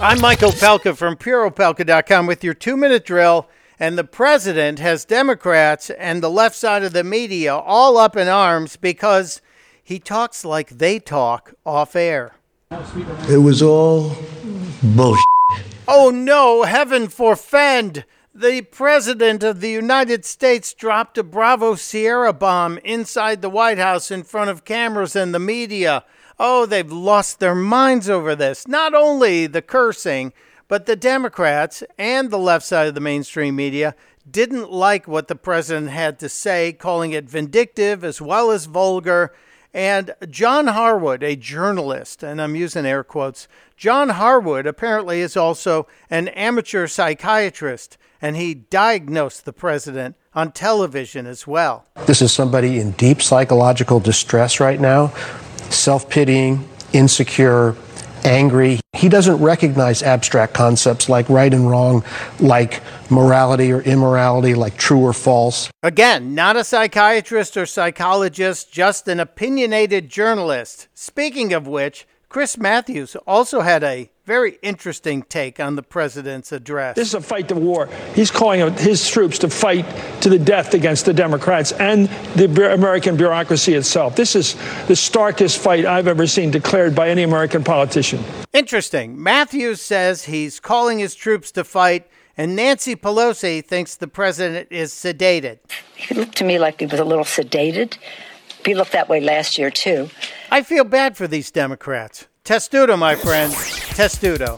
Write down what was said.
I'm Michael Opelka from PureOpelka.com with your two minute drill. And the president has Democrats and the left side of the media all up in arms because he talks like they talk off air. It was all bullshit. Oh no, heaven forfend! The President of the United States dropped a Bravo Sierra bomb inside the White House in front of cameras and the media. Oh, they've lost their minds over this. Not only the cursing, but the Democrats and the left side of the mainstream media didn't like what the president had to say, calling it vindictive as well as vulgar. And John Harwood, a journalist, and I'm using air quotes, John Harwood apparently is also an amateur psychiatrist, and he diagnosed the president on television as well. This is somebody in deep psychological distress right now, self pitying, insecure, angry. He doesn't recognize abstract concepts like right and wrong, like morality or immorality, like true or false. Again, not a psychiatrist or psychologist, just an opinionated journalist. Speaking of which, Chris Matthews also had a very interesting take on the president's address. This is a fight to war. He's calling his troops to fight to the death against the Democrats and the American bureaucracy itself. This is the starkest fight I've ever seen declared by any American politician. Interesting. Matthews says he's calling his troops to fight. And Nancy Pelosi thinks the president is sedated. He looked to me like he was a little sedated. He looked that way last year, too. I feel bad for these Democrats. Testudo, my friend. Testudo.